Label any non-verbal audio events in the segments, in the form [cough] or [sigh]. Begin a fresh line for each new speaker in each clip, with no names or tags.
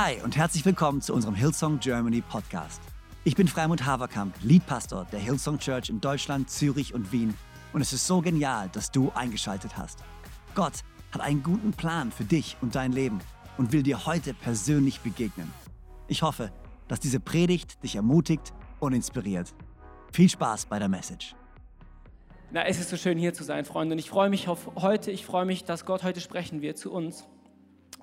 Hi und herzlich willkommen zu unserem Hillsong Germany Podcast. Ich bin Freimund Haverkamp, Leadpastor der Hillsong Church in Deutschland, Zürich und Wien und es ist so genial, dass du eingeschaltet hast. Gott hat einen guten Plan für dich und dein Leben und will dir heute persönlich begegnen. Ich hoffe, dass diese Predigt dich ermutigt und inspiriert. Viel Spaß bei der Message.
Na, es ist so schön hier zu sein, Freunde. Und ich freue mich auf heute. Ich freue mich, dass Gott heute sprechen wird zu uns.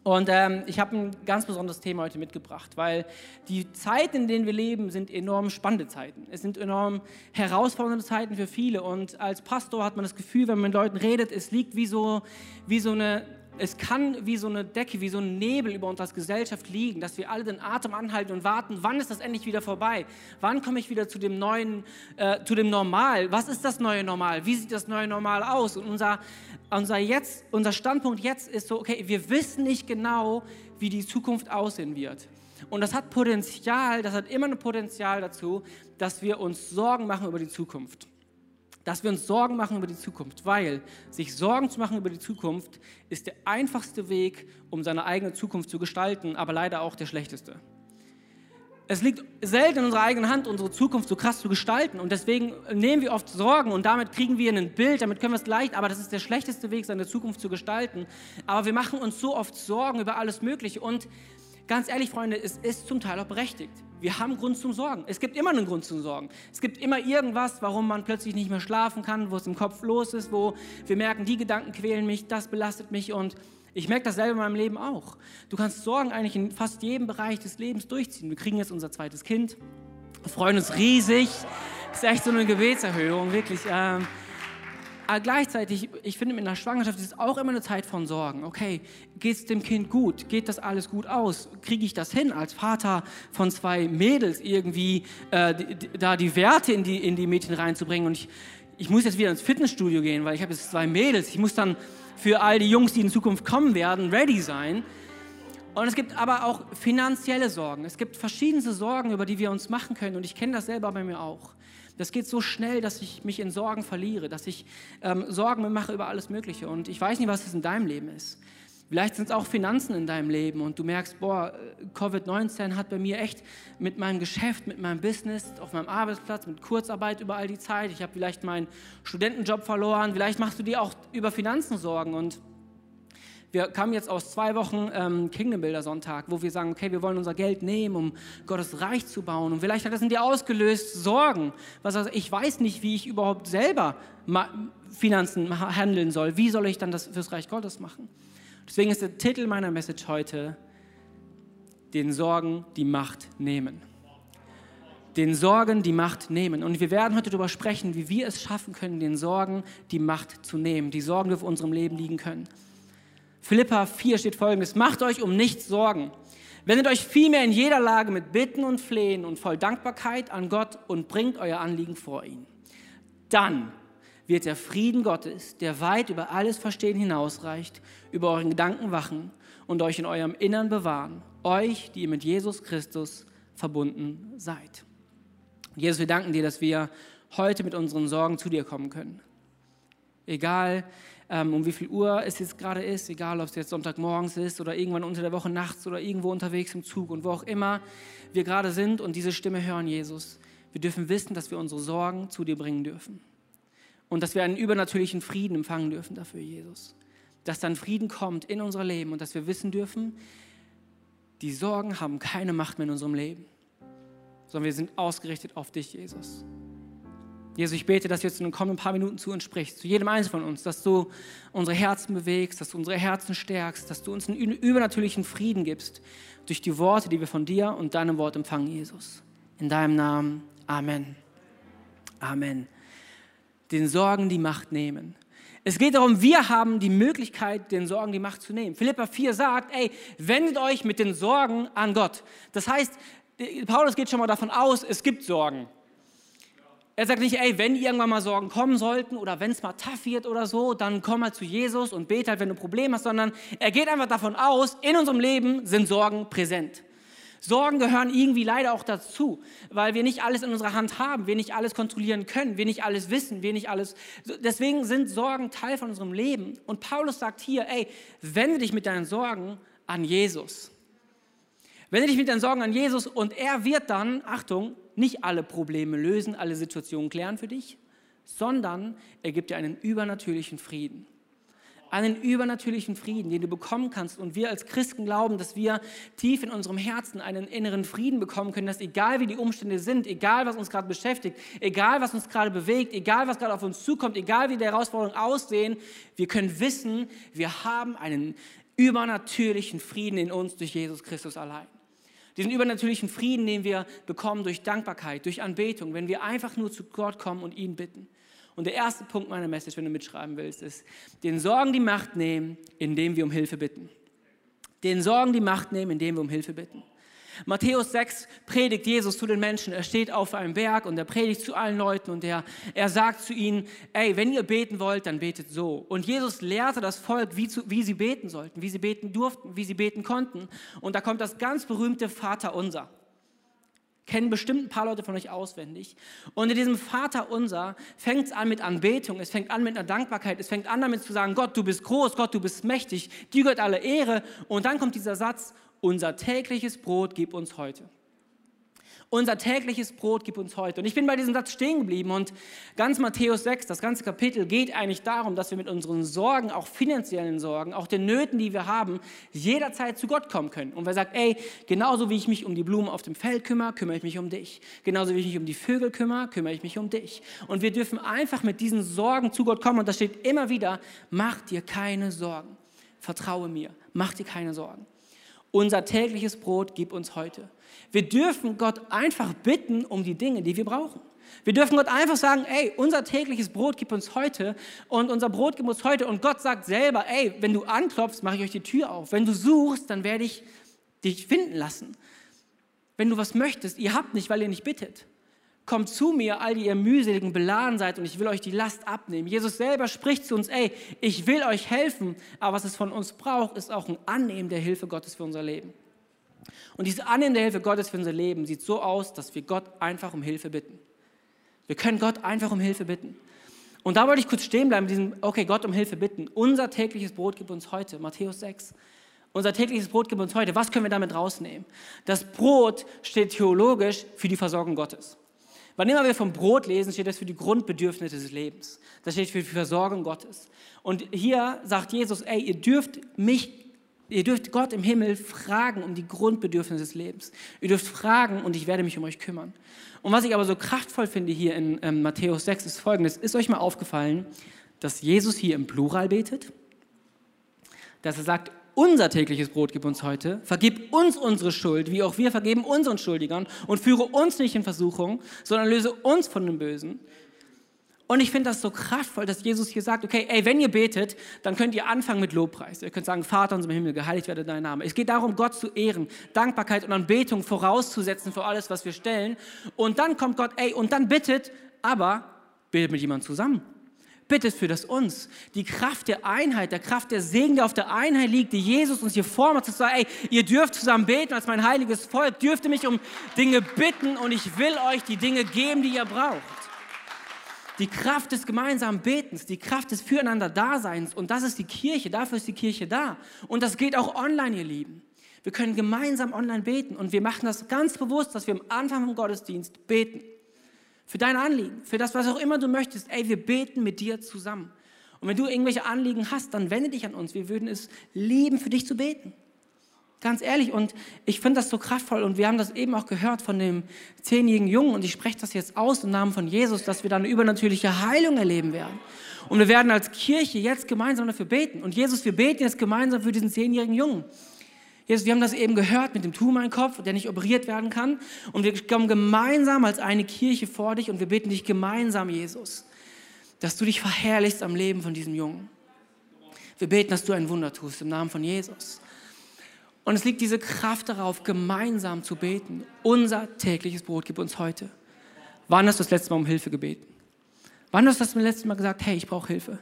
Und ähm, ich habe ein ganz besonderes Thema heute mitgebracht, weil die Zeiten, in denen wir leben, sind enorm spannende Zeiten. Es sind enorm herausfordernde Zeiten für viele. Und als Pastor hat man das Gefühl, wenn man mit Leuten redet, es liegt wie so, wie so eine es kann wie so eine Decke, wie so ein Nebel über uns als Gesellschaft liegen, dass wir alle den Atem anhalten und warten, wann ist das endlich wieder vorbei? Wann komme ich wieder zu dem neuen, äh, zu dem Normal? Was ist das neue Normal? Wie sieht das neue Normal aus? Und unser, unser, jetzt, unser Standpunkt jetzt ist so, okay, wir wissen nicht genau, wie die Zukunft aussehen wird. Und das hat Potenzial, das hat immer ein Potenzial dazu, dass wir uns Sorgen machen über die Zukunft dass wir uns Sorgen machen über die Zukunft, weil sich Sorgen zu machen über die Zukunft ist der einfachste Weg, um seine eigene Zukunft zu gestalten, aber leider auch der schlechteste. Es liegt selten in unserer eigenen Hand, unsere Zukunft so krass zu gestalten und deswegen nehmen wir oft Sorgen und damit kriegen wir ein Bild, damit können wir es leicht, aber das ist der schlechteste Weg, seine Zukunft zu gestalten. Aber wir machen uns so oft Sorgen über alles Mögliche und ganz ehrlich, Freunde, es ist zum Teil auch berechtigt. Wir haben Grund zum Sorgen. Es gibt immer einen Grund zum Sorgen. Es gibt immer irgendwas, warum man plötzlich nicht mehr schlafen kann, wo es im Kopf los ist, wo wir merken, die Gedanken quälen mich, das belastet mich und ich merke das selber in meinem Leben auch. Du kannst Sorgen eigentlich in fast jedem Bereich des Lebens durchziehen. Wir kriegen jetzt unser zweites Kind, freuen uns riesig. Das ist echt so eine Gebetserhöhung, wirklich. Ähm, aber gleichzeitig, ich finde, mit einer Schwangerschaft ist es auch immer eine Zeit von Sorgen. Okay, geht es dem Kind gut? Geht das alles gut aus? Kriege ich das hin, als Vater von zwei Mädels irgendwie äh, da die Werte in die, in die Mädchen reinzubringen? Und ich, ich muss jetzt wieder ins Fitnessstudio gehen, weil ich habe jetzt zwei Mädels. Ich muss dann für all die Jungs, die in Zukunft kommen werden, ready sein. Und es gibt aber auch finanzielle Sorgen. Es gibt verschiedenste Sorgen, über die wir uns machen können. Und ich kenne das selber bei mir auch. Das geht so schnell, dass ich mich in Sorgen verliere, dass ich ähm, Sorgen mache über alles Mögliche. Und ich weiß nicht, was es in deinem Leben ist. Vielleicht sind es auch Finanzen in deinem Leben und du merkst, boah, Covid-19 hat bei mir echt mit meinem Geschäft, mit meinem Business, auf meinem Arbeitsplatz, mit Kurzarbeit über all die Zeit. Ich habe vielleicht meinen Studentenjob verloren. Vielleicht machst du dir auch über Finanzen Sorgen und wir kamen jetzt aus zwei Wochen ähm, Kingdom Builder Sonntag, wo wir sagen, okay, wir wollen unser Geld nehmen, um Gottes Reich zu bauen. Und vielleicht hat das in dir ausgelöst Sorgen. Was also, ich weiß nicht, wie ich überhaupt selber Finanzen handeln soll. Wie soll ich dann das fürs Reich Gottes machen? Deswegen ist der Titel meiner Message heute, den Sorgen die Macht nehmen. Den Sorgen die Macht nehmen. Und wir werden heute darüber sprechen, wie wir es schaffen können, den Sorgen die Macht zu nehmen. Die Sorgen, die auf unserem Leben liegen können. Philippa 4 steht folgendes, macht euch um nichts Sorgen. Wendet euch vielmehr in jeder Lage mit Bitten und Flehen und voll Dankbarkeit an Gott und bringt euer Anliegen vor ihn. Dann wird der Frieden Gottes, der weit über alles Verstehen hinausreicht, über euren Gedanken wachen und euch in eurem Innern bewahren. Euch, die ihr mit Jesus Christus verbunden seid. Jesus, wir danken dir, dass wir heute mit unseren Sorgen zu dir kommen können. Egal, ähm, um wie viel Uhr es jetzt gerade ist, egal ob es jetzt Sonntagmorgens ist oder irgendwann unter der Woche nachts oder irgendwo unterwegs im Zug und wo auch immer wir gerade sind und diese Stimme hören, Jesus. Wir dürfen wissen, dass wir unsere Sorgen zu dir bringen dürfen und dass wir einen übernatürlichen Frieden empfangen dürfen dafür, Jesus. Dass dann Frieden kommt in unser Leben und dass wir wissen dürfen, die Sorgen haben keine Macht mehr in unserem Leben, sondern wir sind ausgerichtet auf dich, Jesus. Jesus, ich bete, dass du jetzt in den kommenden paar Minuten zu uns sprichst, zu jedem Einzelnen von uns, dass du unsere Herzen bewegst, dass du unsere Herzen stärkst, dass du uns einen übernatürlichen Frieden gibst durch die Worte, die wir von dir und deinem Wort empfangen, Jesus. In deinem Namen. Amen. Amen. Den Sorgen die Macht nehmen. Es geht darum, wir haben die Möglichkeit, den Sorgen die Macht zu nehmen. Philippa 4 sagt, ey, wendet euch mit den Sorgen an Gott. Das heißt, Paulus geht schon mal davon aus, es gibt Sorgen. Er sagt nicht, ey, wenn irgendwann mal Sorgen kommen sollten oder wenn es mal tough wird oder so, dann komm mal zu Jesus und bete halt, wenn du ein Problem hast, sondern er geht einfach davon aus, in unserem Leben sind Sorgen präsent. Sorgen gehören irgendwie leider auch dazu, weil wir nicht alles in unserer Hand haben, wir nicht alles kontrollieren können, wir nicht alles wissen, wir nicht alles. Deswegen sind Sorgen Teil von unserem Leben. Und Paulus sagt hier, ey, wende dich mit deinen Sorgen an Jesus. Wende dich mit deinen Sorgen an Jesus und er wird dann, Achtung, nicht alle Probleme lösen, alle Situationen klären für dich, sondern er gibt dir einen übernatürlichen Frieden einen übernatürlichen Frieden, den du bekommen kannst. Und wir als Christen glauben, dass wir tief in unserem Herzen einen inneren Frieden bekommen können, dass egal wie die Umstände sind, egal was uns gerade beschäftigt, egal was uns gerade bewegt, egal was gerade auf uns zukommt, egal wie die Herausforderungen aussehen, wir können wissen, wir haben einen übernatürlichen Frieden in uns durch Jesus Christus allein. Diesen übernatürlichen Frieden, den wir bekommen durch Dankbarkeit, durch Anbetung, wenn wir einfach nur zu Gott kommen und ihn bitten. Und der erste Punkt meiner Message, wenn du mitschreiben willst, ist, den Sorgen die Macht nehmen, indem wir um Hilfe bitten. Den Sorgen die Macht nehmen, indem wir um Hilfe bitten. Matthäus 6 predigt Jesus zu den Menschen. Er steht auf einem Berg und er predigt zu allen Leuten und er, er sagt zu ihnen, ey, wenn ihr beten wollt, dann betet so. Und Jesus lehrte das Volk, wie, zu, wie sie beten sollten, wie sie beten durften, wie sie beten konnten. Und da kommt das ganz berühmte Vater unser kennen bestimmt ein paar Leute von euch auswendig. Und in diesem Vater unser fängt es an mit Anbetung, es fängt an mit einer Dankbarkeit, es fängt an damit zu sagen, Gott, du bist groß, Gott, du bist mächtig, dir gehört alle Ehre. Und dann kommt dieser Satz, unser tägliches Brot gib uns heute. Unser tägliches Brot gib uns heute. Und ich bin bei diesem Satz stehen geblieben und ganz Matthäus 6, das ganze Kapitel geht eigentlich darum, dass wir mit unseren Sorgen, auch finanziellen Sorgen, auch den Nöten, die wir haben, jederzeit zu Gott kommen können. Und wer sagt, ey, genauso wie ich mich um die Blumen auf dem Feld kümmere, kümmere ich mich um dich. Genauso wie ich mich um die Vögel kümmere, kümmere ich mich um dich. Und wir dürfen einfach mit diesen Sorgen zu Gott kommen. Und da steht immer wieder, mach dir keine Sorgen. Vertraue mir, mach dir keine Sorgen. Unser tägliches Brot gib uns heute. Wir dürfen Gott einfach bitten um die Dinge, die wir brauchen. Wir dürfen Gott einfach sagen, ey, unser tägliches Brot gib uns heute und unser Brot gib uns heute. Und Gott sagt selber, ey, wenn du anklopfst, mache ich euch die Tür auf. Wenn du suchst, dann werde ich dich finden lassen. Wenn du was möchtest, ihr habt nicht, weil ihr nicht bittet. Kommt zu mir, all die ihr mühseligen beladen seid und ich will euch die Last abnehmen. Jesus selber spricht zu uns, ey, ich will euch helfen, aber was es von uns braucht, ist auch ein Annehmen der Hilfe Gottes für unser Leben. Und diese annehmende Hilfe Gottes für unser Leben sieht so aus, dass wir Gott einfach um Hilfe bitten. Wir können Gott einfach um Hilfe bitten. Und da wollte ich kurz stehen bleiben, diesem, okay, Gott um Hilfe bitten. Unser tägliches Brot gibt uns heute, Matthäus 6. Unser tägliches Brot gibt uns heute. Was können wir damit rausnehmen? Das Brot steht theologisch für die Versorgung Gottes. Wann immer wir vom Brot lesen, steht das für die Grundbedürfnisse des Lebens. Das steht für die Versorgung Gottes. Und hier sagt Jesus, ey, ihr dürft mich Ihr dürft Gott im Himmel fragen um die Grundbedürfnisse des Lebens. Ihr dürft fragen und ich werde mich um euch kümmern. Und was ich aber so kraftvoll finde hier in ähm, Matthäus 6 ist folgendes. Ist euch mal aufgefallen, dass Jesus hier im Plural betet? Dass er sagt, unser tägliches Brot gib uns heute, vergib uns unsere Schuld, wie auch wir vergeben unseren Schuldigern und führe uns nicht in Versuchung, sondern löse uns von dem Bösen. Und ich finde das so kraftvoll, dass Jesus hier sagt, okay, ey, wenn ihr betet, dann könnt ihr anfangen mit Lobpreis. Ihr könnt sagen, Vater unser Himmel, geheiligt werde dein Name. Es geht darum, Gott zu ehren, Dankbarkeit und Anbetung vorauszusetzen für alles, was wir stellen. Und dann kommt Gott, ey, und dann bittet, aber betet mit jemandem zusammen. Bittet für das uns. Die Kraft der Einheit, der Kraft der Segen, der auf der Einheit liegt, die Jesus uns hier vormacht, zu sagen, ey, ihr dürft zusammen beten als mein heiliges Volk, dürft ihr mich um Dinge bitten und ich will euch die Dinge geben, die ihr braucht. Die Kraft des gemeinsamen Betens, die Kraft des Füreinander-Daseins. Und das ist die Kirche, dafür ist die Kirche da. Und das geht auch online, ihr Lieben. Wir können gemeinsam online beten und wir machen das ganz bewusst, dass wir am Anfang vom Gottesdienst beten. Für dein Anliegen, für das, was auch immer du möchtest. Ey, wir beten mit dir zusammen. Und wenn du irgendwelche Anliegen hast, dann wende dich an uns. Wir würden es lieben, für dich zu beten. Ganz ehrlich, und ich finde das so kraftvoll und wir haben das eben auch gehört von dem zehnjährigen Jungen und ich spreche das jetzt aus im Namen von Jesus, dass wir da eine übernatürliche Heilung erleben werden. Und wir werden als Kirche jetzt gemeinsam dafür beten. Und Jesus, wir beten jetzt gemeinsam für diesen zehnjährigen Jungen. Jesus, wir haben das eben gehört mit dem Tumorkopf, der nicht operiert werden kann. Und wir kommen gemeinsam als eine Kirche vor dich und wir beten dich gemeinsam, Jesus, dass du dich verherrlichst am Leben von diesem Jungen. Wir beten, dass du ein Wunder tust im Namen von Jesus. Und es liegt diese Kraft darauf, gemeinsam zu beten. Unser tägliches Brot gib uns heute. Wann hast du das letzte Mal um Hilfe gebeten? Wann hast du das letzte Mal gesagt, hey, ich brauche Hilfe?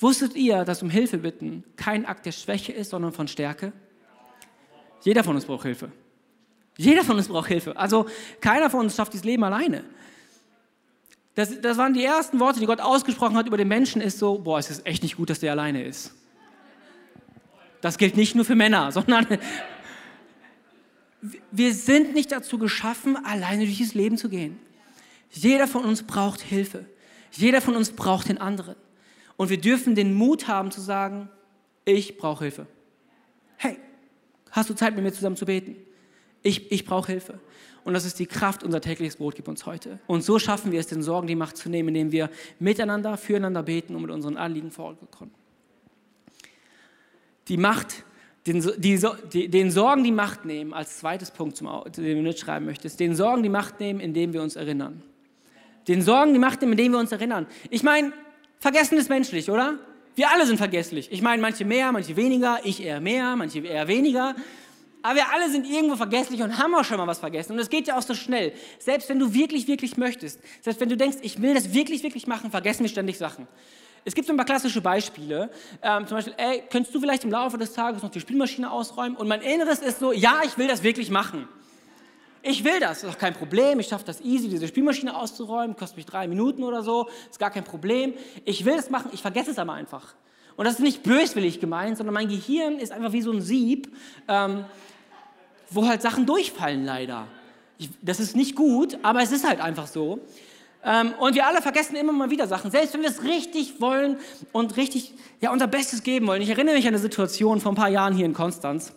Wusstet ihr, dass um Hilfe bitten kein Akt der Schwäche ist, sondern von Stärke? Jeder von uns braucht Hilfe. Jeder von uns braucht Hilfe. Also keiner von uns schafft dieses Leben alleine. Das, das waren die ersten Worte, die Gott ausgesprochen hat über den Menschen, ist so, boah, es ist echt nicht gut, dass der alleine ist. Das gilt nicht nur für Männer, [laughs] sondern Wir sind nicht dazu geschaffen, alleine durch das Leben zu gehen. Jeder von uns braucht Hilfe. Jeder von uns braucht den anderen. Und wir dürfen den Mut haben zu sagen, ich brauche Hilfe. Hey, hast du Zeit mit mir zusammen zu beten? Ich, ich brauche Hilfe. Und das ist die Kraft, unser tägliches Brot gibt uns heute. Und so schaffen wir es, den Sorgen die Macht zu nehmen, indem wir miteinander, füreinander beten und mit unseren Anliegen vorkommen. Die Macht, den, die, die, den Sorgen die Macht nehmen, als zweites Punkt, zum, den du mitschreiben möchtest, den Sorgen die Macht nehmen, indem wir uns erinnern. Den Sorgen die Macht nehmen, indem wir uns erinnern. Ich meine, vergessen ist menschlich, oder? Wir alle sind vergesslich. Ich meine, manche mehr, manche weniger, ich eher mehr, manche eher weniger. Aber wir alle sind irgendwo vergesslich und haben auch schon mal was vergessen. Und es geht ja auch so schnell. Selbst wenn du wirklich, wirklich möchtest, selbst wenn du denkst, ich will das wirklich, wirklich machen, vergessen wir ständig Sachen. Es gibt so ein paar klassische Beispiele. Ähm, zum Beispiel, ey, könntest du vielleicht im Laufe des Tages noch die Spielmaschine ausräumen? Und mein Inneres ist so, ja, ich will das wirklich machen. Ich will das, ist auch kein Problem. Ich schaffe das easy, diese Spielmaschine auszuräumen. Kostet mich drei Minuten oder so, ist gar kein Problem. Ich will das machen, ich vergesse es aber einfach. Und das ist nicht böswillig gemeint, sondern mein Gehirn ist einfach wie so ein Sieb, ähm, wo halt Sachen durchfallen leider. Ich, das ist nicht gut, aber es ist halt einfach so. Ähm, und wir alle vergessen immer mal wieder Sachen, selbst wenn wir es richtig wollen und richtig ja, unser Bestes geben wollen. Ich erinnere mich an eine Situation vor ein paar Jahren hier in Konstanz.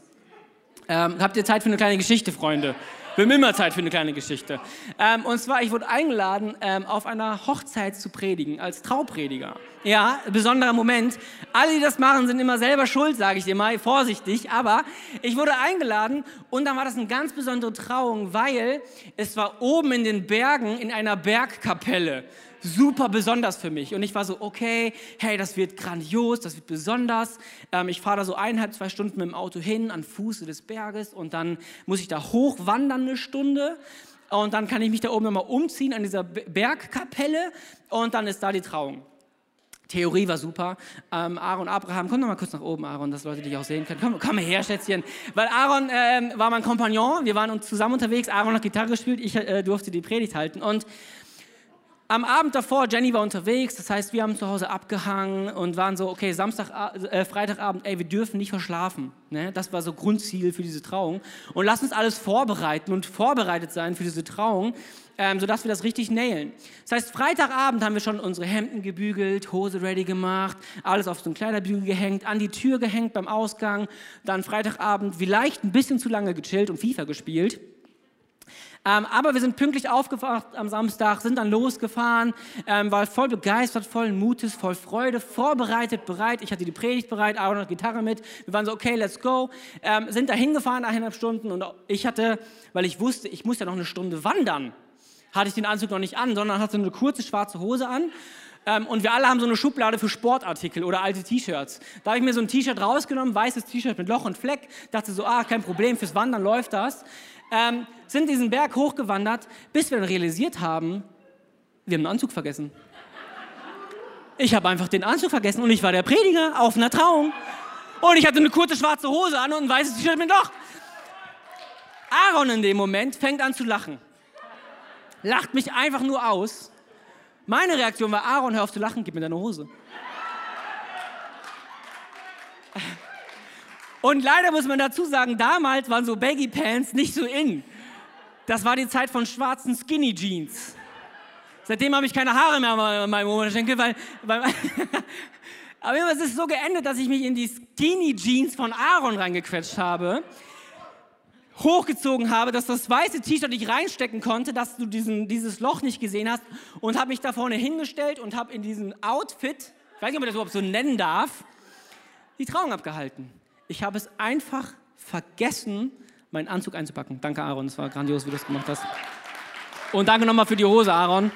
Ähm, habt ihr Zeit für eine kleine Geschichte, Freunde? Wir haben immer Zeit für eine kleine Geschichte. Ähm, und zwar, ich wurde eingeladen, ähm, auf einer Hochzeit zu predigen, als Trauprediger. Ja, besonderer Moment. Alle, die das machen, sind immer selber schuld, sage ich dir mal, vorsichtig. Aber ich wurde eingeladen und dann war das eine ganz besondere Trauung, weil es war oben in den Bergen in einer Bergkapelle super besonders für mich. Und ich war so, okay, hey, das wird grandios, das wird besonders. Ähm, ich fahre da so eineinhalb, zwei Stunden mit dem Auto hin, an Fuße des Berges und dann muss ich da hochwandern eine Stunde. Und dann kann ich mich da oben nochmal umziehen an dieser Bergkapelle und dann ist da die Trauung. Theorie war super. Ähm, Aaron, Abraham, komm noch mal kurz nach oben, Aaron, dass Leute dich auch sehen können. Komm, komm her, Schätzchen. Weil Aaron ähm, war mein Kompagnon, wir waren uns zusammen unterwegs. Aaron hat Gitarre gespielt, ich äh, durfte die Predigt halten. Und am Abend davor, Jenny war unterwegs, das heißt, wir haben zu Hause abgehangen und waren so, okay, Samstag, äh, Freitagabend, ey, wir dürfen nicht verschlafen. Ne? Das war so Grundziel für diese Trauung. Und lass uns alles vorbereiten und vorbereitet sein für diese Trauung, ähm, sodass wir das richtig nailen. Das heißt, Freitagabend haben wir schon unsere Hemden gebügelt, Hose ready gemacht, alles auf so einen Kleiderbügel gehängt, an die Tür gehängt beim Ausgang. Dann Freitagabend vielleicht ein bisschen zu lange gechillt und FIFA gespielt. Ähm, aber wir sind pünktlich aufgewacht am Samstag, sind dann losgefahren, ähm, war voll begeistert, voll Mutes, voll Freude, vorbereitet, bereit. Ich hatte die Predigt bereit, Aaron hat Gitarre mit. Wir waren so, okay, let's go. Ähm, sind da hingefahren, eineinhalb Stunden. Und ich hatte, weil ich wusste, ich muss ja noch eine Stunde wandern, hatte ich den Anzug noch nicht an, sondern hatte eine kurze schwarze Hose an. Ähm, und wir alle haben so eine Schublade für Sportartikel oder alte T-Shirts. Da habe ich mir so ein T-Shirt rausgenommen, weißes T-Shirt mit Loch und Fleck. Dachte so, ah, kein Problem, fürs Wandern läuft das ähm, sind diesen Berg hochgewandert, bis wir dann realisiert haben, wir haben einen Anzug vergessen. Ich habe einfach den Anzug vergessen und ich war der Prediger auf einer Trauung. Und ich hatte eine kurze schwarze Hose an und ein weißes T-Shirt mit Loch. Aaron in dem Moment fängt an zu lachen. Lacht mich einfach nur aus. Meine Reaktion war, Aaron, hör auf zu lachen, gib mir deine Hose. Und leider muss man dazu sagen, damals waren so Baggy Pants nicht so in. Das war die Zeit von schwarzen Skinny Jeans. Seitdem habe ich keine Haare mehr an meinem Oberschenkel, weil, weil [laughs] aber es ist so geendet, dass ich mich in die Skinny Jeans von Aaron reingequetscht habe, hochgezogen habe, dass das weiße T-Shirt nicht reinstecken konnte, dass du diesen, dieses Loch nicht gesehen hast und habe mich da vorne hingestellt und habe in diesem Outfit, ich weiß nicht, ob man das überhaupt so nennen darf, die Trauung abgehalten. Ich habe es einfach vergessen, meinen Anzug einzupacken. Danke, Aaron. Es war grandios, wie du das gemacht hast. Und danke nochmal für die Hose, Aaron.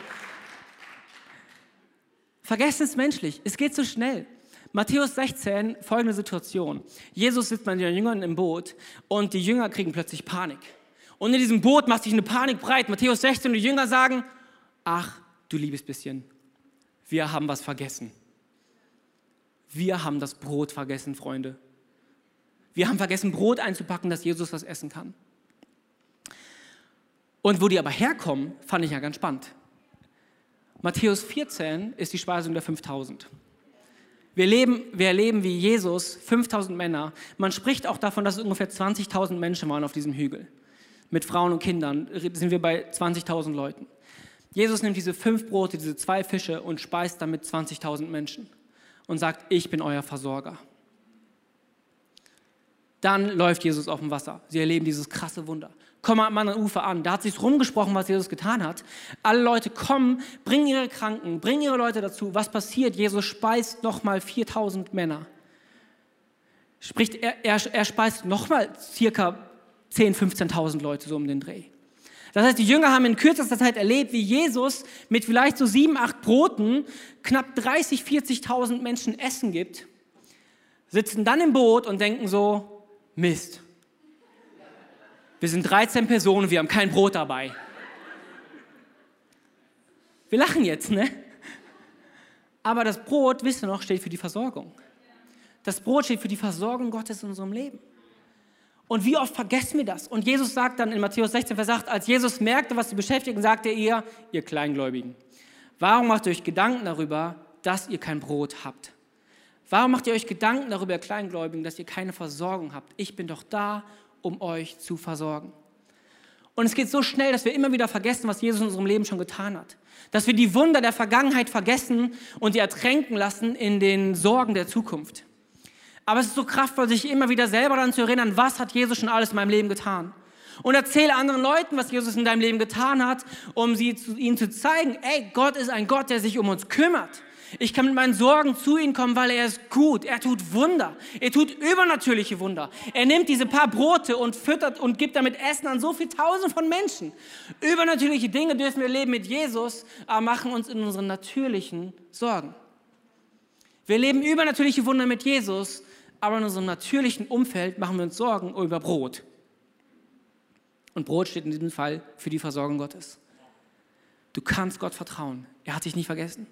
Vergessen ist menschlich. Es geht so schnell. Matthäus 16, folgende Situation. Jesus sitzt mit den Jüngern im Boot und die Jünger kriegen plötzlich Panik. Und in diesem Boot macht sich eine Panik breit. Matthäus 16 und die Jünger sagen, ach, du liebes bisschen, wir haben was vergessen. Wir haben das Brot vergessen, Freunde. Wir haben vergessen, Brot einzupacken, dass Jesus was essen kann. Und wo die aber herkommen, fand ich ja ganz spannend. Matthäus 14 ist die Speisung der 5000. Wir, leben, wir erleben, wie Jesus 5000 Männer, man spricht auch davon, dass es ungefähr 20.000 Menschen waren auf diesem Hügel. mit Frauen und Kindern sind wir bei 20.000 Leuten. Jesus nimmt diese fünf Brote, diese zwei Fische und speist damit 20.000 Menschen und sagt, ich bin euer Versorger. Dann läuft Jesus auf dem Wasser. Sie erleben dieses krasse Wunder. Kommen am anderen Ufer an. Da hat sich rumgesprochen, was Jesus getan hat. Alle Leute kommen, bringen ihre Kranken, bringen ihre Leute dazu. Was passiert? Jesus speist nochmal 4000 Männer. Sprich, er, er, er speist nochmal circa 10.000, 15.000 Leute so um den Dreh. Das heißt, die Jünger haben in kürzester Zeit erlebt, wie Jesus mit vielleicht so sieben, acht Broten knapp 30, 40.000 Menschen Essen gibt, sitzen dann im Boot und denken so, Mist, wir sind 13 Personen, wir haben kein Brot dabei. Wir lachen jetzt, ne? Aber das Brot, wisst ihr noch, steht für die Versorgung. Das Brot steht für die Versorgung Gottes in unserem Leben. Und wie oft vergessen wir das? Und Jesus sagt dann in Matthäus 16, Vers 8, als Jesus merkte, was sie beschäftigen, sagte er, ihr Kleingläubigen, warum macht ihr euch Gedanken darüber, dass ihr kein Brot habt? Warum macht ihr euch Gedanken darüber, Kleingläubigen, dass ihr keine Versorgung habt? Ich bin doch da, um euch zu versorgen. Und es geht so schnell, dass wir immer wieder vergessen, was Jesus in unserem Leben schon getan hat. Dass wir die Wunder der Vergangenheit vergessen und die ertränken lassen in den Sorgen der Zukunft. Aber es ist so kraftvoll, sich immer wieder selber daran zu erinnern, was hat Jesus schon alles in meinem Leben getan. Und erzähle anderen Leuten, was Jesus in deinem Leben getan hat, um sie zu, ihnen zu zeigen, ey, Gott ist ein Gott, der sich um uns kümmert. Ich kann mit meinen Sorgen zu ihm kommen, weil er ist gut. Er tut Wunder. Er tut übernatürliche Wunder. Er nimmt diese paar Brote und füttert und gibt damit Essen an so viele Tausend von Menschen. Übernatürliche Dinge dürfen wir leben mit Jesus, aber machen uns in unseren natürlichen Sorgen. Wir leben übernatürliche Wunder mit Jesus, aber in unserem natürlichen Umfeld machen wir uns Sorgen über Brot. Und Brot steht in diesem Fall für die Versorgung Gottes. Du kannst Gott vertrauen. Er hat dich nicht vergessen.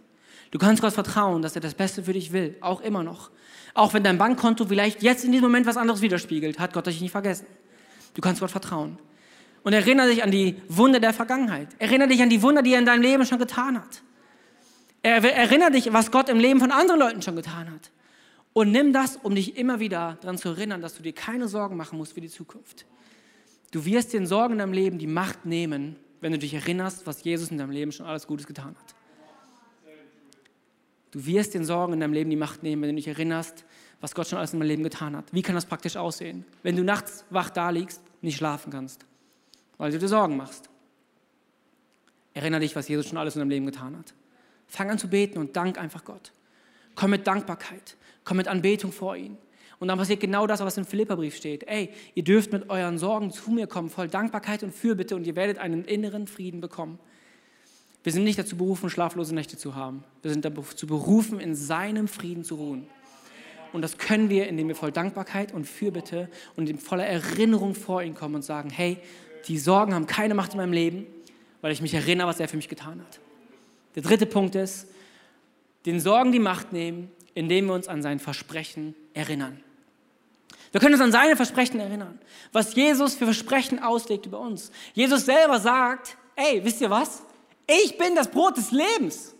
Du kannst Gott vertrauen, dass er das Beste für dich will, auch immer noch. Auch wenn dein Bankkonto vielleicht jetzt in diesem Moment was anderes widerspiegelt, hat Gott dich nicht vergessen. Du kannst Gott vertrauen. Und erinnere dich an die Wunder der Vergangenheit. Erinnere dich an die Wunder, die er in deinem Leben schon getan hat. Erinnere dich, was Gott im Leben von anderen Leuten schon getan hat. Und nimm das, um dich immer wieder daran zu erinnern, dass du dir keine Sorgen machen musst für die Zukunft. Du wirst den Sorgen in deinem Leben die Macht nehmen, wenn du dich erinnerst, was Jesus in deinem Leben schon alles Gutes getan hat. Du wirst den Sorgen in deinem Leben die Macht nehmen, wenn du dich erinnerst, was Gott schon alles in deinem Leben getan hat. Wie kann das praktisch aussehen? Wenn du nachts wach da liegst, nicht schlafen kannst, weil du dir Sorgen machst. Erinnere dich, was Jesus schon alles in deinem Leben getan hat. Fang an zu beten und dank einfach Gott. Komm mit Dankbarkeit, komm mit Anbetung vor ihn. Und dann passiert genau das, was im Philipperbrief steht. Ey, ihr dürft mit euren Sorgen zu mir kommen, voll Dankbarkeit und Fürbitte und ihr werdet einen inneren Frieden bekommen. Wir sind nicht dazu berufen, schlaflose Nächte zu haben. Wir sind dazu berufen, in seinem Frieden zu ruhen. Und das können wir, indem wir voll Dankbarkeit und Fürbitte und in voller Erinnerung vor ihn kommen und sagen, hey, die Sorgen haben keine Macht in meinem Leben, weil ich mich erinnere, was er für mich getan hat. Der dritte Punkt ist, den Sorgen die Macht nehmen, indem wir uns an sein Versprechen erinnern. Wir können uns an seine Versprechen erinnern, was Jesus für Versprechen auslegt über uns. Jesus selber sagt, ey, wisst ihr was? Ich bin das Brot des Lebens.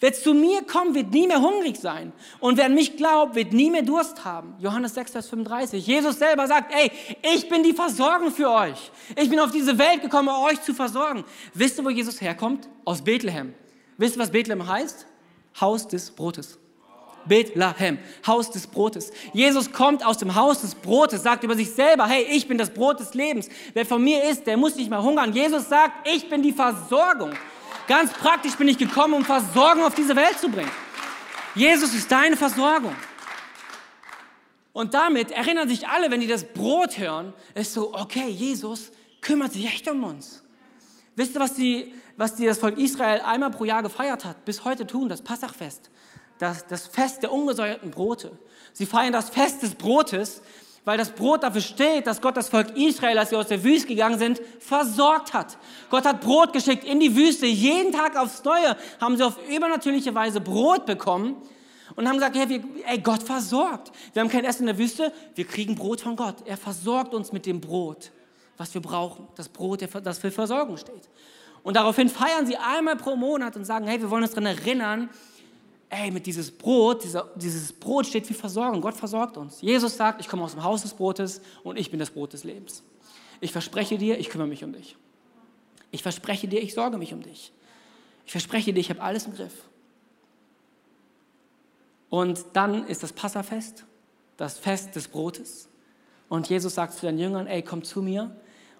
Wer zu mir kommt, wird nie mehr hungrig sein. Und wer an mich glaubt, wird nie mehr Durst haben. Johannes 6, Vers 35. Jesus selber sagt, ey, ich bin die Versorgung für euch. Ich bin auf diese Welt gekommen, euch zu versorgen. Wisst ihr, wo Jesus herkommt? Aus Bethlehem. Wisst ihr, was Bethlehem heißt? Haus des Brotes. Bethlehem, Haus des Brotes. Jesus kommt aus dem Haus des Brotes, sagt über sich selber, hey, ich bin das Brot des Lebens. Wer von mir isst, der muss nicht mehr hungern. Jesus sagt, ich bin die Versorgung. Ganz praktisch bin ich gekommen, um Versorgung auf diese Welt zu bringen. Jesus ist deine Versorgung. Und damit erinnern sich alle, wenn die das Brot hören, ist so, okay, Jesus kümmert sich echt um uns. Wisst ihr, was, die, was die das Volk Israel einmal pro Jahr gefeiert hat? Bis heute tun, das Passachfest das, das Fest der ungesäuerten Brote. Sie feiern das Fest des Brotes, weil das Brot dafür steht, dass Gott das Volk Israel, als sie aus der Wüste gegangen sind, versorgt hat. Gott hat Brot geschickt in die Wüste. Jeden Tag aufs Neue haben sie auf übernatürliche Weise Brot bekommen und haben gesagt, hey, ey, Gott versorgt. Wir haben kein Essen in der Wüste, wir kriegen Brot von Gott. Er versorgt uns mit dem Brot, was wir brauchen. Das Brot, das für Versorgung steht. Und daraufhin feiern sie einmal pro Monat und sagen, hey, wir wollen uns daran erinnern, ey, mit dieses Brot, dieser, dieses Brot steht für Versorgung. Gott versorgt uns. Jesus sagt, ich komme aus dem Haus des Brotes und ich bin das Brot des Lebens. ich verspreche dir, ich kümmere mich um dich. Ich verspreche dir, ich sorge mich um dich. Ich verspreche dir, ich habe alles im Griff. Und dann ist das Passafest, das Fest des Brotes. Und Jesus sagt zu den Jüngern, ey, komm zu mir.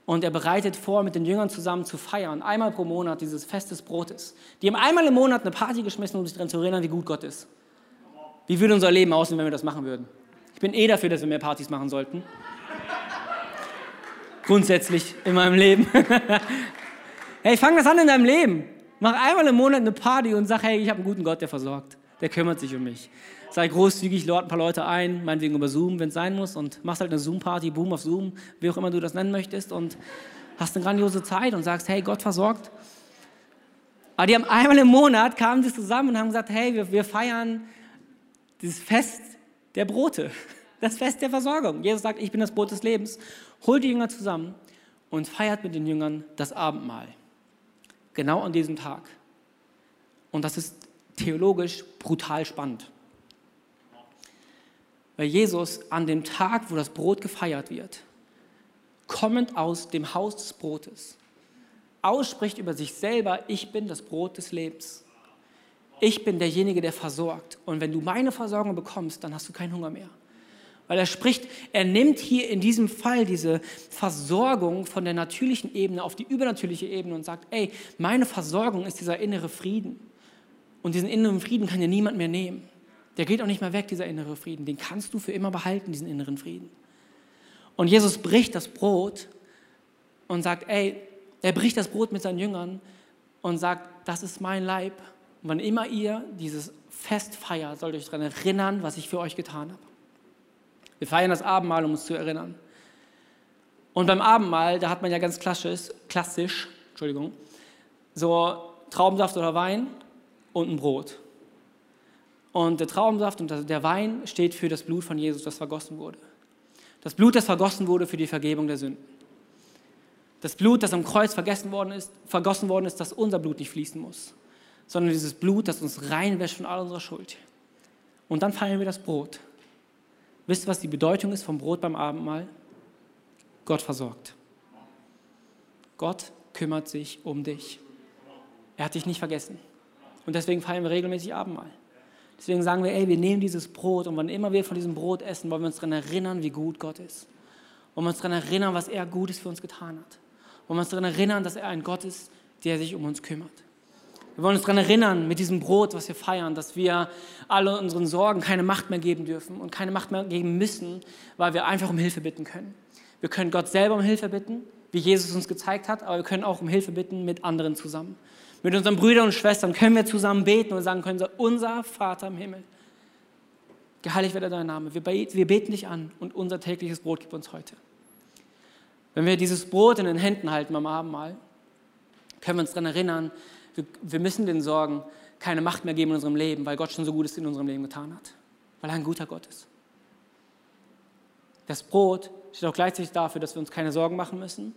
Und er bereitet vor, mit den Jüngern zusammen zu feiern, einmal pro Monat dieses Fest des Brotes. Die haben einmal im Monat eine Party geschmissen, um sich daran zu erinnern, wie gut Gott ist. Wie würde unser Leben aussehen, wenn wir das machen würden? Ich bin eh dafür, dass wir mehr Partys machen sollten. Grundsätzlich in meinem Leben. [laughs] hey, fang das an in deinem Leben. Mach einmal im Monat eine Party und sag, hey, ich habe einen guten Gott, der versorgt. Der kümmert sich um mich. Sei großzügig, lad ein paar Leute ein, meinetwegen über Zoom, wenn es sein muss, und machst halt eine Zoom-Party, Boom auf Zoom, wie auch immer du das nennen möchtest, und hast eine grandiose Zeit und sagst, hey, Gott versorgt. Aber die haben einmal im Monat, kamen sie zusammen und haben gesagt, hey, wir, wir feiern dieses Fest der Brote, [laughs] das Fest der Versorgung. Jesus sagt, ich bin das Brot des Lebens. Holt die Jünger zusammen und feiert mit den Jüngern das Abendmahl. Genau an diesem Tag. Und das ist theologisch brutal spannend. Weil Jesus an dem Tag, wo das Brot gefeiert wird, kommend aus dem Haus des Brotes, ausspricht über sich selber, ich bin das Brot des Lebens. Ich bin derjenige, der versorgt. Und wenn du meine Versorgung bekommst, dann hast du keinen Hunger mehr. Weil er spricht, er nimmt hier in diesem Fall diese Versorgung von der natürlichen Ebene auf die übernatürliche Ebene und sagt, ey, meine Versorgung ist dieser innere Frieden. Und diesen inneren Frieden kann dir niemand mehr nehmen. Der geht auch nicht mehr weg, dieser innere Frieden. Den kannst du für immer behalten, diesen inneren Frieden. Und Jesus bricht das Brot und sagt, ey, er bricht das Brot mit seinen Jüngern und sagt, das ist mein Leib. Und wann immer ihr dieses Fest feiert, sollt ihr euch daran erinnern, was ich für euch getan habe. Wir feiern das Abendmahl, um uns zu erinnern. Und beim Abendmahl, da hat man ja ganz klassisch, klassisch Entschuldigung, so Traubensaft oder Wein und ein Brot. Und der Traubensaft und der Wein steht für das Blut von Jesus, das vergossen wurde. Das Blut, das vergossen wurde für die Vergebung der Sünden. Das Blut, das am Kreuz vergessen worden ist, vergossen worden ist, dass unser Blut nicht fließen muss, sondern dieses Blut, das uns reinwäscht von all unserer Schuld. Und dann feiern wir das Brot. Wisst ihr, was die Bedeutung ist vom Brot beim Abendmahl? Gott versorgt. Gott kümmert sich um dich. Er hat dich nicht vergessen. Und deswegen feiern wir regelmäßig Abendmahl. Deswegen sagen wir, ey, wir nehmen dieses Brot und wann immer wir von diesem Brot essen, wollen wir uns daran erinnern, wie gut Gott ist. Wollen wir uns daran erinnern, was er Gutes für uns getan hat. Wollen wir uns daran erinnern, dass er ein Gott ist, der sich um uns kümmert. Wir wollen uns daran erinnern, mit diesem Brot, was wir feiern, dass wir alle unseren Sorgen keine Macht mehr geben dürfen und keine Macht mehr geben müssen, weil wir einfach um Hilfe bitten können. Wir können Gott selber um Hilfe bitten, wie Jesus uns gezeigt hat, aber wir können auch um Hilfe bitten mit anderen zusammen. Mit unseren Brüdern und Schwestern können wir zusammen beten und sagen können, unser Vater im Himmel, geheiligt werde dein Name. Wir beten dich an und unser tägliches Brot gib uns heute. Wenn wir dieses Brot in den Händen halten beim Abendmahl, können wir uns daran erinnern, wir, müssen den Sorgen keine Macht mehr geben in unserem Leben, weil Gott schon so Gutes in unserem Leben getan hat. Weil er ein guter Gott ist. Das Brot steht auch gleichzeitig dafür, dass wir uns keine Sorgen machen müssen,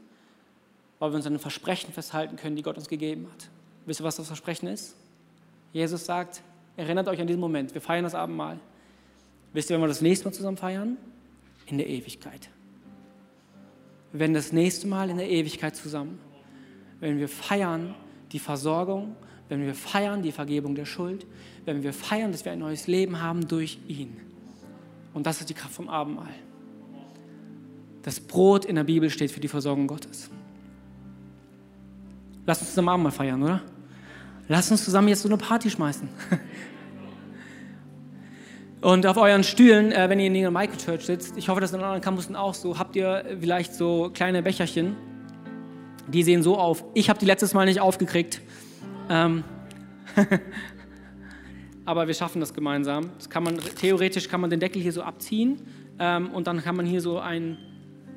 weil wir uns an den Versprechen festhalten können, die Gott uns gegeben hat. Wisst ihr, was das Versprechen ist? Jesus sagt, erinnert euch an diesen Moment, wir feiern das Abendmahl. Wisst ihr, wenn wir das nächste Mal zusammen feiern? In der Ewigkeit. Werden das nächste Mal in der Ewigkeit zusammen. Wenn wir feiern, die Versorgung, wenn wir feiern die Vergebung der Schuld, wenn wir feiern, dass wir ein neues Leben haben durch ihn. Und das ist die Kraft vom Abendmahl. Das Brot in der Bibel steht für die Versorgung Gottes. Lass uns zusammen Abendmahl feiern, oder? Lass uns zusammen jetzt so eine Party schmeißen. [laughs] Und auf euren Stühlen, äh, wenn ihr in der Microchurch sitzt, ich hoffe, das ist in anderen Campussen auch so, habt ihr vielleicht so kleine Becherchen, die sehen so auf. Ich habe die letztes Mal nicht aufgekriegt. Ähm [laughs] aber wir schaffen das gemeinsam. Das kann man, theoretisch kann man den Deckel hier so abziehen ähm, und dann kann man hier so ein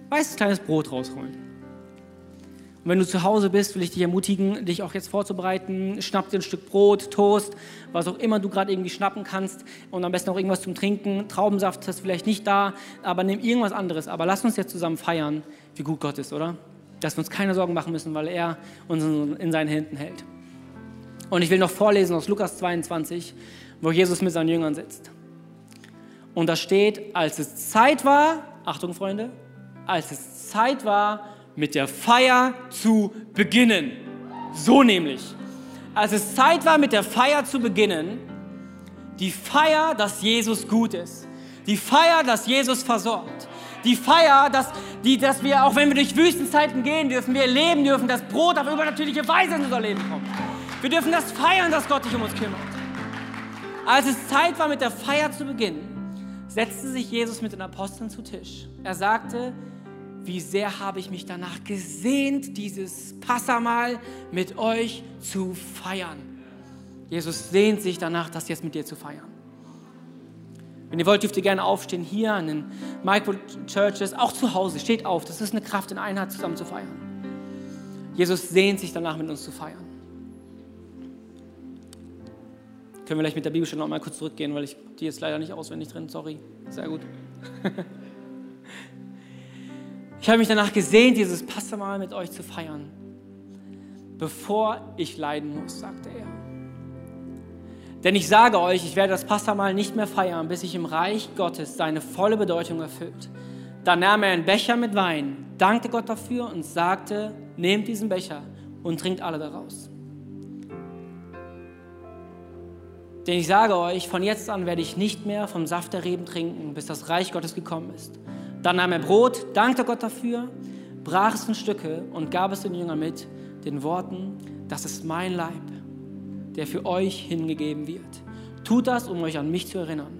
weißes kleines Brot rausholen. Und wenn du zu Hause bist, will ich dich ermutigen, dich auch jetzt vorzubereiten. Schnapp dir ein Stück Brot, Toast, was auch immer du gerade irgendwie schnappen kannst und am besten auch irgendwas zum Trinken. Traubensaft ist vielleicht nicht da, aber nimm irgendwas anderes. Aber lass uns jetzt zusammen feiern, wie gut Gott ist, oder? dass wir uns keine Sorgen machen müssen, weil er uns in seinen Händen hält. Und ich will noch vorlesen aus Lukas 22, wo Jesus mit seinen Jüngern sitzt. Und da steht, als es Zeit war, Achtung Freunde, als es Zeit war mit der Feier zu beginnen. So nämlich. Als es Zeit war, mit der Feier zu beginnen, die Feier, dass Jesus gut ist. Die Feier, dass Jesus versorgt. Die Feier, dass, die, dass wir, auch wenn wir durch Wüstenzeiten gehen dürfen, wir erleben dürfen, dass Brot auf übernatürliche Weise in unser Leben kommt. Wir dürfen das feiern, dass Gott sich um uns kümmert. Als es Zeit war, mit der Feier zu beginnen, setzte sich Jesus mit den Aposteln zu Tisch. Er sagte, wie sehr habe ich mich danach gesehnt, dieses Passamal mit euch zu feiern. Jesus sehnt sich danach, das jetzt mit dir zu feiern. Wenn ihr wollt, dürft ihr gerne aufstehen hier an den Micro Churches, auch zu Hause. Steht auf, das ist eine Kraft in Einheit zusammen zu feiern. Jesus sehnt sich danach, mit uns zu feiern. Können wir gleich mit der Bibel schon noch mal kurz zurückgehen, weil ich die jetzt leider nicht auswendig drin. Sorry. Sehr gut. [laughs] Ich habe mich danach gesehnt, dieses Passamal mit euch zu feiern, bevor ich leiden muss, sagte er. Denn ich sage euch, ich werde das Passamal nicht mehr feiern, bis sich im Reich Gottes seine volle Bedeutung erfüllt. Dann nahm er einen Becher mit Wein, dankte Gott dafür und sagte, nehmt diesen Becher und trinkt alle daraus. Denn ich sage euch, von jetzt an werde ich nicht mehr vom Saft der Reben trinken, bis das Reich Gottes gekommen ist. Dann nahm er Brot, dankte Gott dafür, brach es in Stücke und gab es den Jüngern mit den Worten, das ist mein Leib, der für euch hingegeben wird. Tut das, um euch an mich zu erinnern.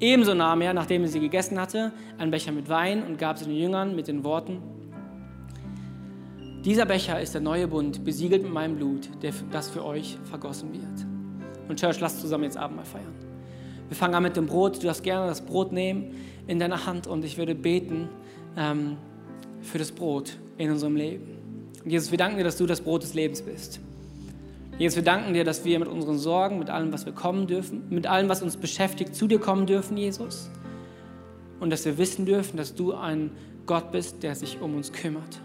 Ebenso nahm er, nachdem er sie gegessen hatte, einen Becher mit Wein und gab es den Jüngern mit den Worten, dieser Becher ist der neue Bund, besiegelt mit meinem Blut, das für euch vergossen wird. Und Church, lasst zusammen jetzt Abendmahl feiern. Wir fangen an mit dem Brot. Du darfst gerne das Brot nehmen in deiner Hand und ich würde beten ähm, für das Brot in unserem Leben. Jesus, wir danken dir, dass du das Brot des Lebens bist. Jesus, wir danken dir, dass wir mit unseren Sorgen, mit allem, was wir kommen dürfen, mit allem, was uns beschäftigt, zu dir kommen dürfen, Jesus. Und dass wir wissen dürfen, dass du ein Gott bist, der sich um uns kümmert.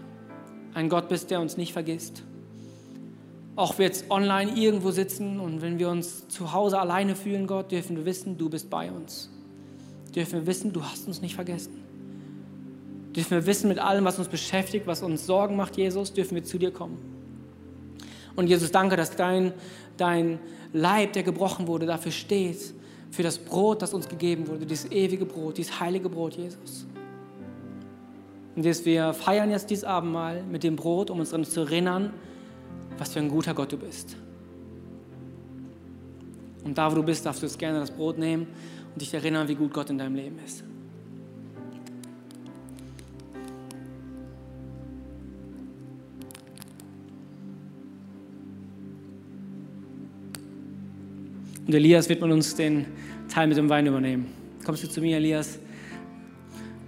Ein Gott bist, der uns nicht vergisst. Auch wir jetzt online irgendwo sitzen und wenn wir uns zu Hause alleine fühlen, Gott, dürfen wir wissen, du bist bei uns dürfen wir wissen, du hast uns nicht vergessen. Dürfen wir wissen, mit allem, was uns beschäftigt, was uns Sorgen macht, Jesus, dürfen wir zu dir kommen. Und Jesus, danke, dass dein, dein Leib, der gebrochen wurde, dafür steht, für das Brot, das uns gegeben wurde, dieses ewige Brot, dieses heilige Brot, Jesus. Und Jesus, wir feiern jetzt dieses Abendmahl mit dem Brot, um uns daran zu erinnern, was für ein guter Gott du bist. Und da, wo du bist, darfst du jetzt gerne das Brot nehmen und dich erinnern, wie gut Gott in deinem Leben ist. Und Elias wird man uns den Teil mit dem Wein übernehmen. Kommst du zu mir, Elias?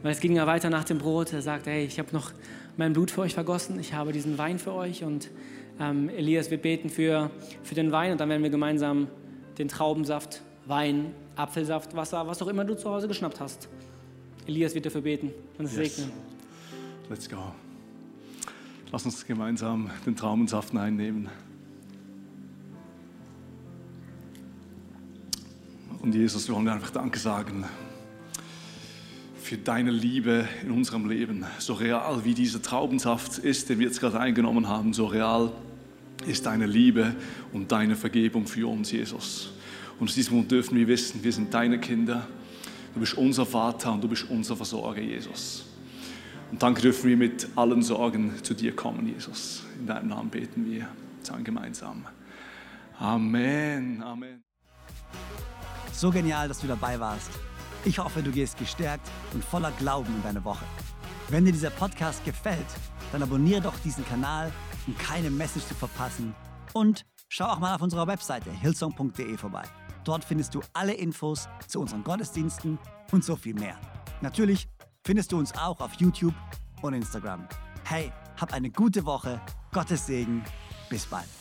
Weil es ging ja weiter nach dem Brot. Er sagt, hey, ich habe noch mein Blut für euch vergossen. Ich habe diesen Wein für euch. Und ähm, Elias wird beten für, für den Wein. Und dann werden wir gemeinsam den Traubensaft, Wein Apfelsaft, Wasser, was auch immer du zu Hause geschnappt hast. Elias wird dafür beten und es yes. segnen.
Let's go. Lass uns gemeinsam den Traubensaft einnehmen. Und Jesus, wir wollen dir einfach Danke sagen für deine Liebe in unserem Leben. So real wie dieser Traubensaft ist, den wir jetzt gerade eingenommen haben, so real ist deine Liebe und deine Vergebung für uns, Jesus. Und aus diesem Grund dürfen wir wissen, wir sind deine Kinder. Du bist unser Vater und du bist unser Versorger, Jesus. Und danke dürfen wir mit allen Sorgen zu dir kommen, Jesus. In deinem Namen beten wir, sagen gemeinsam. Amen, Amen.
So genial, dass du dabei warst. Ich hoffe, du gehst gestärkt und voller Glauben in deine Woche. Wenn dir dieser Podcast gefällt, dann abonniere doch diesen Kanal, um keine Message zu verpassen. Und schau auch mal auf unserer Webseite hillsong.de vorbei. Dort findest du alle Infos zu unseren Gottesdiensten und so viel mehr. Natürlich findest du uns auch auf YouTube und Instagram. Hey, hab eine gute Woche, Gottes Segen, bis bald.